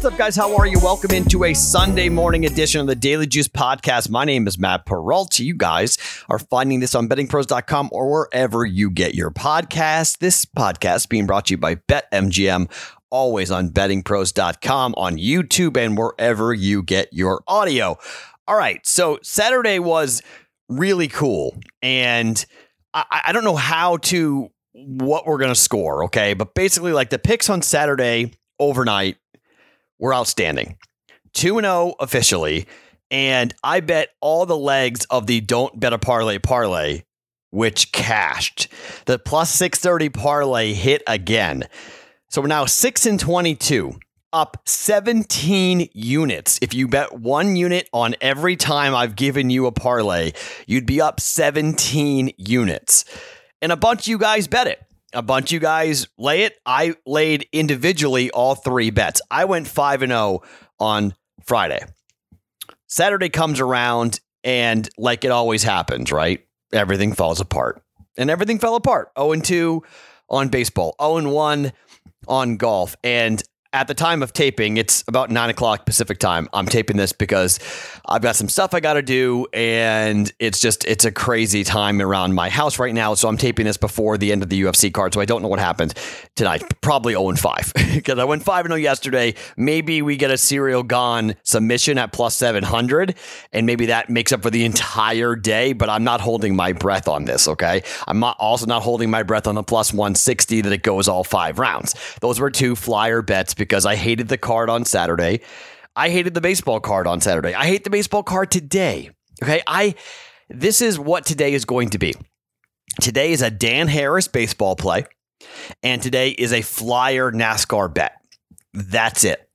What's up, guys? How are you? Welcome into a Sunday morning edition of the Daily Juice Podcast. My name is Matt Perrault. You guys are finding this on bettingpros.com or wherever you get your podcast. This podcast being brought to you by BetMGM, always on bettingpros.com, on YouTube, and wherever you get your audio. All right. So Saturday was really cool. And I, I don't know how to what we're going to score. Okay. But basically, like the picks on Saturday overnight were outstanding. 2 0 officially. And I bet all the legs of the don't bet a parlay parlay, which cashed. The plus 630 parlay hit again. So we're now 6 and 22, up 17 units. If you bet one unit on every time I've given you a parlay, you'd be up 17 units. And a bunch of you guys bet it a bunch of you guys lay it. I laid individually all three bets. I went 5 and 0 on Friday. Saturday comes around and like it always happens, right? Everything falls apart. And everything fell apart. 0 and 2 on baseball, 0 and 1 on golf. And at the time of taping, it's about nine o'clock Pacific time. I'm taping this because I've got some stuff I got to do, and it's just it's a crazy time around my house right now. So I'm taping this before the end of the UFC card, so I don't know what happened tonight. Probably 0 and 5 because I went 5 0 yesterday. Maybe we get a Ciryl Gane submission at plus 700, and maybe that makes up for the entire day. But I'm not holding my breath on this. Okay, I'm not, also not holding my breath on the plus 160 that it goes all five rounds. Those were two flyer bets because I hated the card on Saturday. I hated the baseball card on Saturday. I hate the baseball card today. Okay. I, this is what today is going to be. Today is a Dan Harris baseball play, and today is a flyer NASCAR bet. That's it.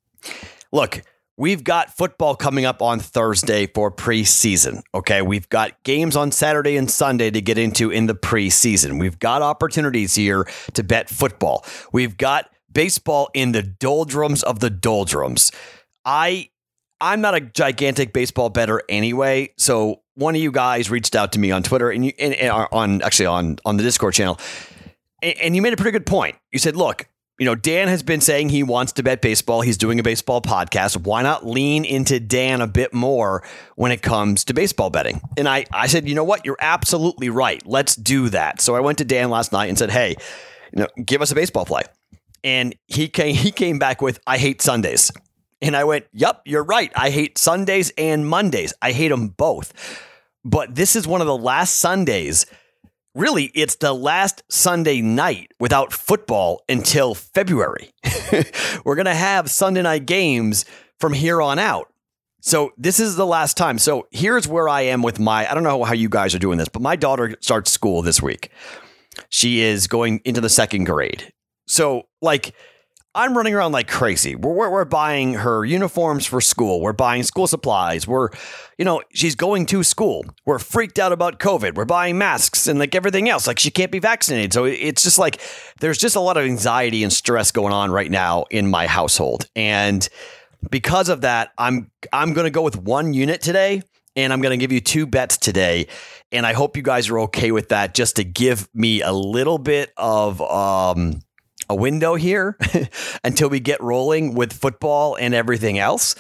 Look, we've got football coming up on Thursday for preseason. Okay. We've got games on Saturday and Sunday to get into in the preseason. We've got opportunities here to bet football. We've got baseball in the doldrums of the doldrums. I I'm not a gigantic baseball better anyway, so one of you guys reached out to me on Twitter and you and, and on actually on on the Discord channel, and, and you made a pretty good point. You said, "Look, you know, Dan has been saying he wants to bet baseball. He's doing a baseball podcast. Why not lean into Dan a bit more when it comes to baseball betting? And I, I said, you know what? You're absolutely right. Let's do that. So I went to Dan last night and said, hey, you know, give us a baseball play and he came he came back with I hate Sundays. And I went, "Yep, you're right. I hate Sundays and Mondays. I hate them both." But this is one of the last Sundays. Really, it's the last Sunday night without football until February. We're going to have Sunday night games from here on out. So this is the last time. So here's where I am with my I don't know how you guys are doing this, but my daughter starts school this week. She is going into the second grade. So, like, I'm running around like crazy. We're, we're, we're, buying her uniforms for school. We're buying school supplies. We're, you know, she's going to school. We're freaked out about COVID. We're buying masks and like everything else. Like she can't be vaccinated. So it's just like there's just a lot of anxiety and stress going on right now in my household. And because of that, I'm I'm going to go with one unit today and I'm going to give you two bets today. And I hope you guys are okay with that just to give me a little bit of um a window here until we get rolling with football and everything else.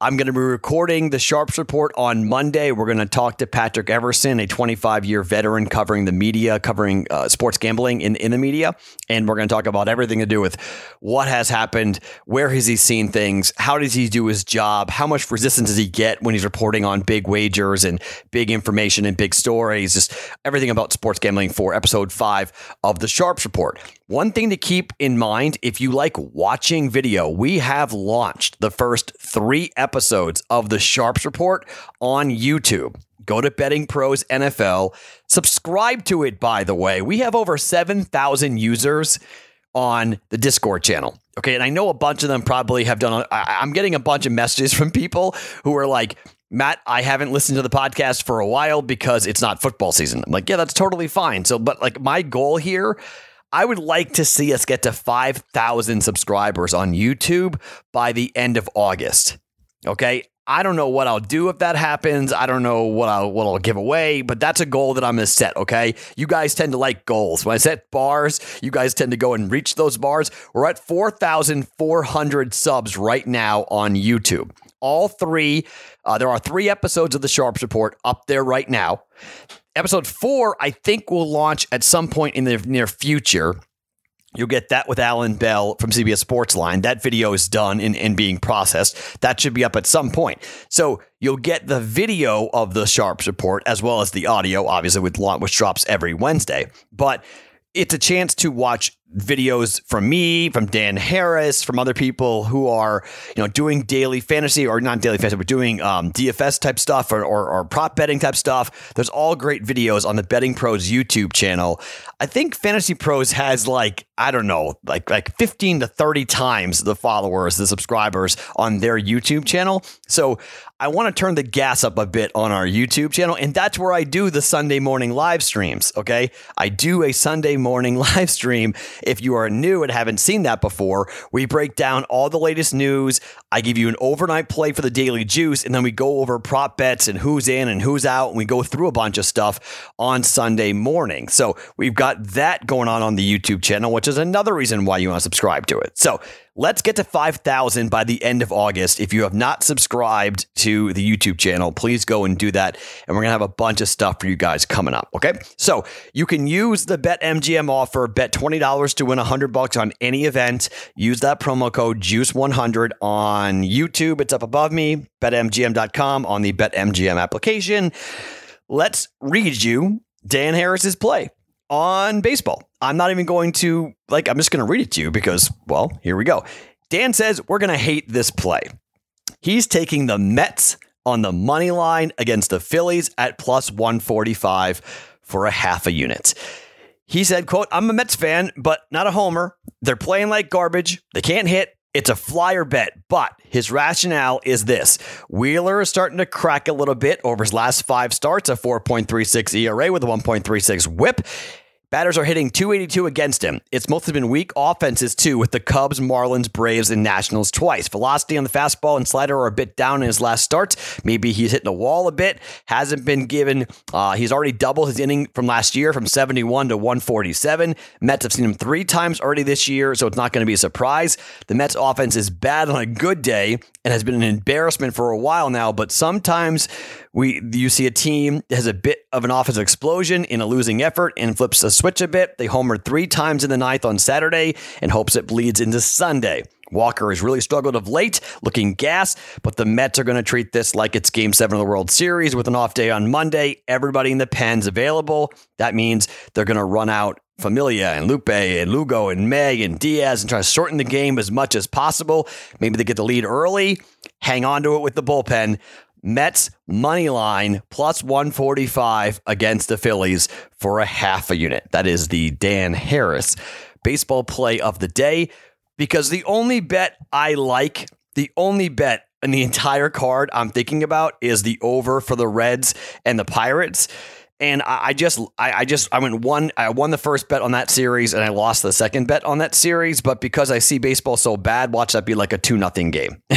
I'm going to be recording the Sharps Report on Monday. We're going to talk to Patrick Everson, a 25 year veteran covering the media, covering uh, sports gambling in, in the media. And we're going to talk about everything to do with what has happened, where has he seen things, how does he do his job, how much resistance does he get when he's reporting on big wagers and big information and big stories, just everything about sports gambling for episode five of the Sharps Report. One thing to keep in mind if you like watching video, we have launched the first three episodes of the Sharps Report on YouTube. Go to Betting Pros NFL, subscribe to it, by the way. We have over 7,000 users on the Discord channel. Okay. And I know a bunch of them probably have done, I'm getting a bunch of messages from people who are like, Matt, I haven't listened to the podcast for a while because it's not football season. I'm like, yeah, that's totally fine. So, but like my goal here I would like to see us get to 5,000 subscribers on YouTube by the end of August. Okay. I don't know what I'll do if that happens. I don't know what I'll what I'll give away, but that's a goal that I'm to set. Okay, you guys tend to like goals. When I set bars, you guys tend to go and reach those bars. We're at four thousand four hundred subs right now on YouTube. All three, uh, there are three episodes of the Sharps Report up there right now. Episode four, I think, will launch at some point in the near future. You'll get that with Alan Bell from CBS Sportsline. That video is done and, and being processed. That should be up at some point. So you'll get the video of the Sharps report as well as the audio, obviously, with which drops every Wednesday. But it's a chance to watch videos from me, from Dan Harris, from other people who are, you know, doing daily fantasy or not daily fantasy, but doing um, DFS type stuff or, or, or, prop betting type stuff. There's all great videos on the Betting Pros YouTube channel. I think Fantasy Pros has like, I don't know, like like 15 to 30 times the followers, the subscribers on their YouTube channel. So I want to turn the gas up a bit on our YouTube channel, and that's where I do the Sunday morning live streams. Okay. I do a Sunday morning live stream if you are new and haven't seen that before, we break down all the latest news. I give you an overnight play for the Daily Juice, and then we go over prop bets and who's in and who's out, and we go through a bunch of stuff on Sunday morning. So we've got that going on on the YouTube channel, which is another reason why you want to subscribe to it. So Let's get to 5,000 by the end of August. If you have not subscribed to the YouTube channel, please go and do that. And we're going to have a bunch of stuff for you guys coming up. Okay. So you can use the BetMGM offer, bet $20 to win 100 bucks on any event. Use that promo code JUICE100 on YouTube. It's up above me, betmgm.com on the BetMGM application. Let's read you Dan Harris's play on baseball. I'm not even going to, like, I'm just going to read it to you because, well, here we go. Dan says we're going to hate this play. He's taking the Mets on the money line against the Phillies at plus 145 for a half a unit. He said, quote, I'm a Mets fan, but not a homer. They're playing like garbage. They can't hit. It's a flyer bet, but his rationale is this. Wheeler is starting to crack a little bit over his last five starts, a 4.36 ERA with a 1.36 WHIP. Batters are hitting 282 against him. It's mostly been weak offenses too, with the Cubs, Marlins, Braves, and Nationals twice. Velocity on the fastball and slider are a bit down in his last starts. Maybe he's hitting the wall a bit. Hasn't been given. Uh, he's already doubled his inning from last year, from 71 to 147. Mets have seen him three times already this year, so it's not going to be a surprise. The Mets offense is bad on a good day and has been an embarrassment for a while now. But sometimes we you see a team has a bit of an offensive explosion in a losing effort and flips a switch a bit. They homered three times in the ninth on Saturday and hopes it bleeds into Sunday. Walker has really struggled of late, looking gas, but the Mets are going to treat this like it's game seven of the World Series with an off day on Monday. Everybody in the pen's available. That means they're going to run out Familia and Loup and Lugo and May and Diaz and try to shorten the game as much as possible. Maybe they get the lead early, hang on to it with the bullpen. Mets money line plus 145 against the Phillies for a half a unit. That is the Dan Harris baseball play of the day because the only bet I like, the only bet in the entire card I'm thinking about is the over for the Reds and the Pirates. And I, just, I, just, I went one, I won the first bet on that series, and I lost the second bet on that series. But because I see baseball so bad, watch that be like a two nothing game,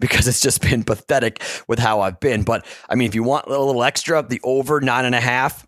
because it's just been pathetic with how I've been. But I mean, if you want a little extra, the over nine and a half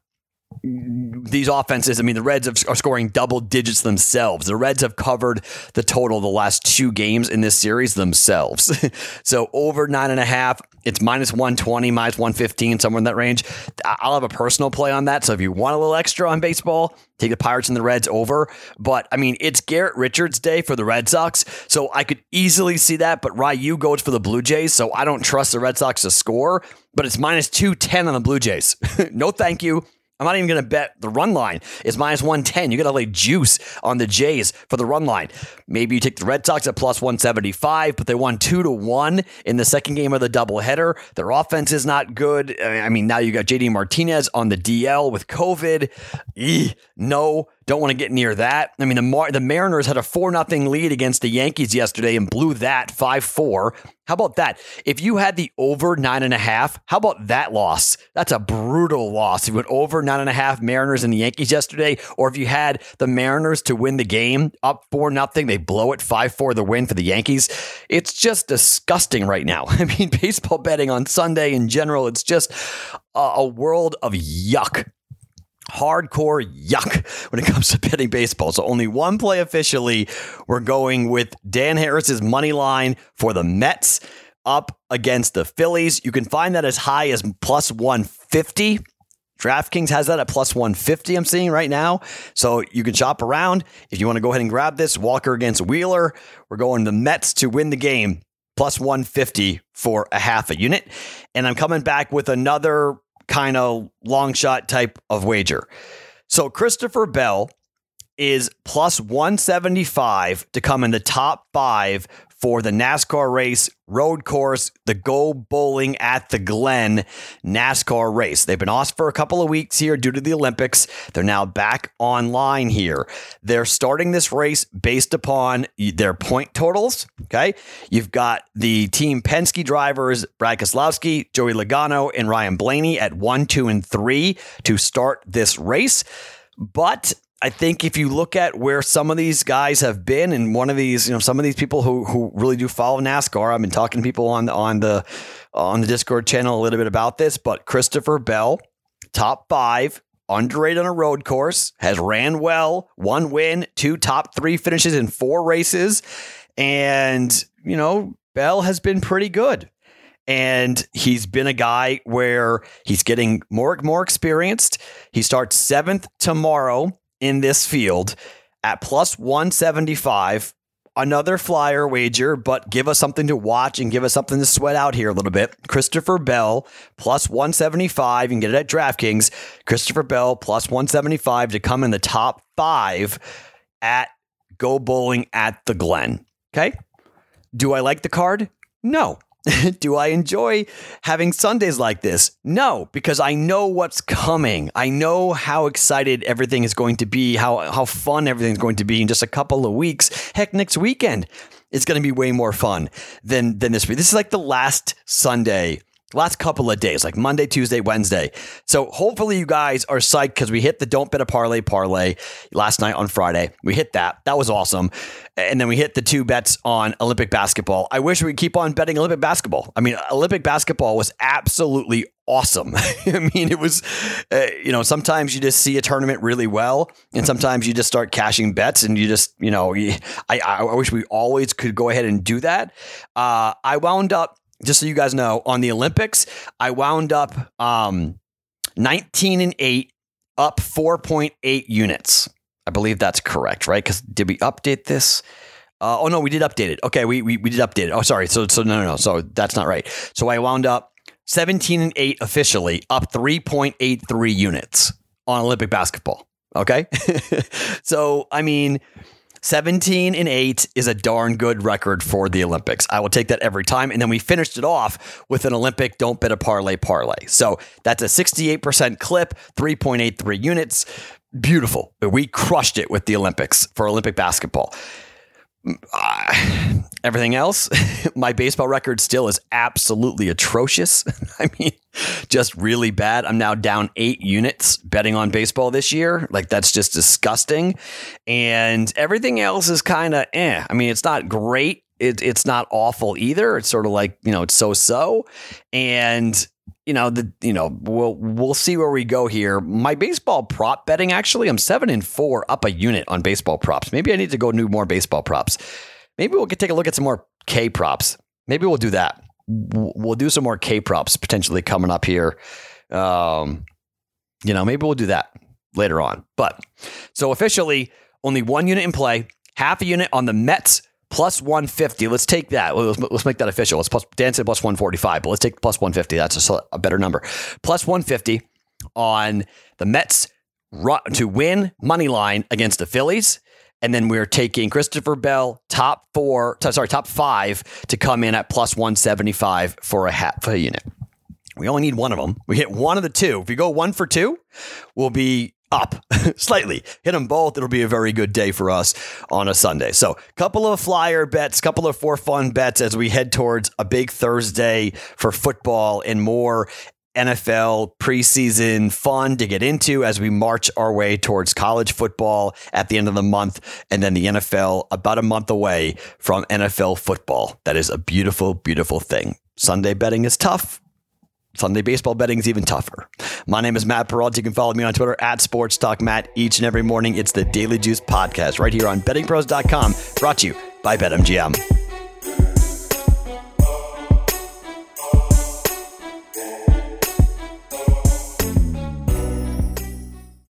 these offenses, I mean, the Reds have, are scoring double digits themselves. The Reds have covered the total of the last two games in this series themselves. so over nine and a half, it's minus 120, minus 115, somewhere in that range. I'll have a personal play on that. So if you want a little extra on baseball, take the Pirates and the Reds over. But I mean, it's Garrett Richards' day for the Red Sox. So I could easily see that. But Ryu goes for the Blue Jays. So I don't trust the Red Sox to score. But it's minus 210 on the Blue Jays. no, thank you. I'm not even going to bet the run line is minus 110. You got to lay juice on the Jays for the run line. Maybe you take the Red Sox at plus 175, but they won 2 to 1 in the second game of the doubleheader. Their offense is not good. I mean, now you got JD Martinez on the DL with COVID. Eeh, no Don't want to get near that. I mean, the Mar- the Mariners had a 4 0 lead against the Yankees yesterday and blew that 5 4. How about that? If you had the over nine and a half, how about that loss? That's a brutal loss. If you went over nine and a half Mariners and the Yankees yesterday, or if you had the Mariners to win the game up 4 nothing, they blow it 5 4 the win for the Yankees. It's just disgusting right now. I mean, baseball betting on Sunday in general, it's just a, a world of yuck hardcore yuck when it comes to betting baseball. So only one play officially. We're going with Dan Harris's money line for the Mets up against the Phillies. You can find that as high as plus 150. DraftKings has that at plus 150, I'm seeing right now. So you can shop around. If you want to go ahead and grab this, Walker against Wheeler, we're going the Mets to win the game, plus 150 for a half a unit. And I'm coming back with another kind of long shot type of wager. So Christopher Bell is plus 175 to come in the top five for the NASCAR race road course, the Go Bowling at the Glen NASCAR race. They've been off for a couple of weeks here due to the Olympics. They're now back online here. They're starting this race based upon their point totals. Okay. You've got the team Penske drivers, Brad Keselowski, Joey Logano, and Ryan Blaney at one, two, and three to start this race. But I think if you look at where some of these guys have been, and one of these, you know, some of these people who who really do follow NASCAR, I've been talking to people on the on the on the Discord channel a little bit about this, but Christopher Bell, top five, underrated on a road course, has ran well, one win, two top three finishes in four races, and you know, Bell has been pretty good. And he's been a guy where he's getting more more experienced. He starts seventh tomorrow in this field at plus 175. Another flyer wager, but give us something to watch and give us something to sweat out here a little bit. Christopher Bell plus 175. You can get it at DraftKings. Christopher Bell plus 175 to come in the top five at Go Bowling at the Glen. Okay. Do I like the card? No. Do I enjoy having Sundays like this? No, because I know what's coming. I know how excited everything is going to be, how, how fun everything's going to be in just a couple of weeks. Heck, next weekend, it's going to be way more fun than, than this week. This is like the last Sunday last couple of days, like Monday, Tuesday, Wednesday. So hopefully you guys are psyched because we hit the don't bet a parlay parlay last night on Friday. We hit that. That was awesome. And then we hit the two bets on Olympic basketball. I wish we keep on betting Olympic basketball. I mean, Olympic basketball was absolutely awesome. I mean, it was, uh, you know, sometimes you just see a tournament really well, and sometimes you just start cashing bets, and you just, you know, I, I wish we always could go ahead and do that. Uh, I wound up just so you guys know, on the Olympics, I wound up um, 19 and 8, up 4.8 units. I believe that's correct, right? Because did we update this? Uh, oh no, we did update it. Okay, we, we we did update it. Oh, sorry. So so no no no. So that's not right. So I wound up 17 and 8 officially, up 3.83 units on Olympic basketball. Okay. so I mean, 17 and 8 is a darn good record for the Olympics. I will take that every time. And then we finished it off with an Olympic don't bet a parlay parlay. So that's a 68% clip, 3.83 units. Beautiful. We crushed it with the Olympics for Olympic basketball. Uh, everything else, my baseball record still is absolutely atrocious. I mean, just really bad. I'm now down eight units betting on baseball this year. Like, that's just disgusting. And everything else is kind of eh. I mean, it's not great. It, it's not awful either. It's sort of like, you know, it's so so. And you know the you know we'll we'll see where we go here. My baseball prop betting actually, I'm seven and four up a unit on baseball props. Maybe I need to go do more baseball props. Maybe we'll take a look at some more K props. Maybe we'll do that. We'll do some more K props potentially coming up here. Um, you know, maybe we'll do that later on. But so officially, only one unit in play, half a unit on the Mets plus 150. Let's take that. Let's, let's make that official. Let's plus, Dan said plus 145, but let's take plus 150. That's a, a better number. Plus 150 on the Mets to win money line against the Phillies. And then we're taking Christopher Bell top four, sorry, top five to come in at plus 175 for a half a unit. We only need one of them. We hit one of the two. If we go one for two, we'll be up slightly. Hit them both. It'll be a very good day for us on a Sunday. So, couple of flyer bets, couple of for fun bets as we head towards a big Thursday for football and more. NFL preseason fun to get into as we march our way towards college football at the end of the month, and then the NFL about a month away from NFL football. That is a beautiful, beautiful thing. Sunday betting is tough. Sunday baseball betting is even tougher. My name is Matt Perrault. You can follow me on Twitter at Sports Talk Matt each and every morning. It's the Daily Juice podcast right here on bettingpros.com, brought to you by BetMGM.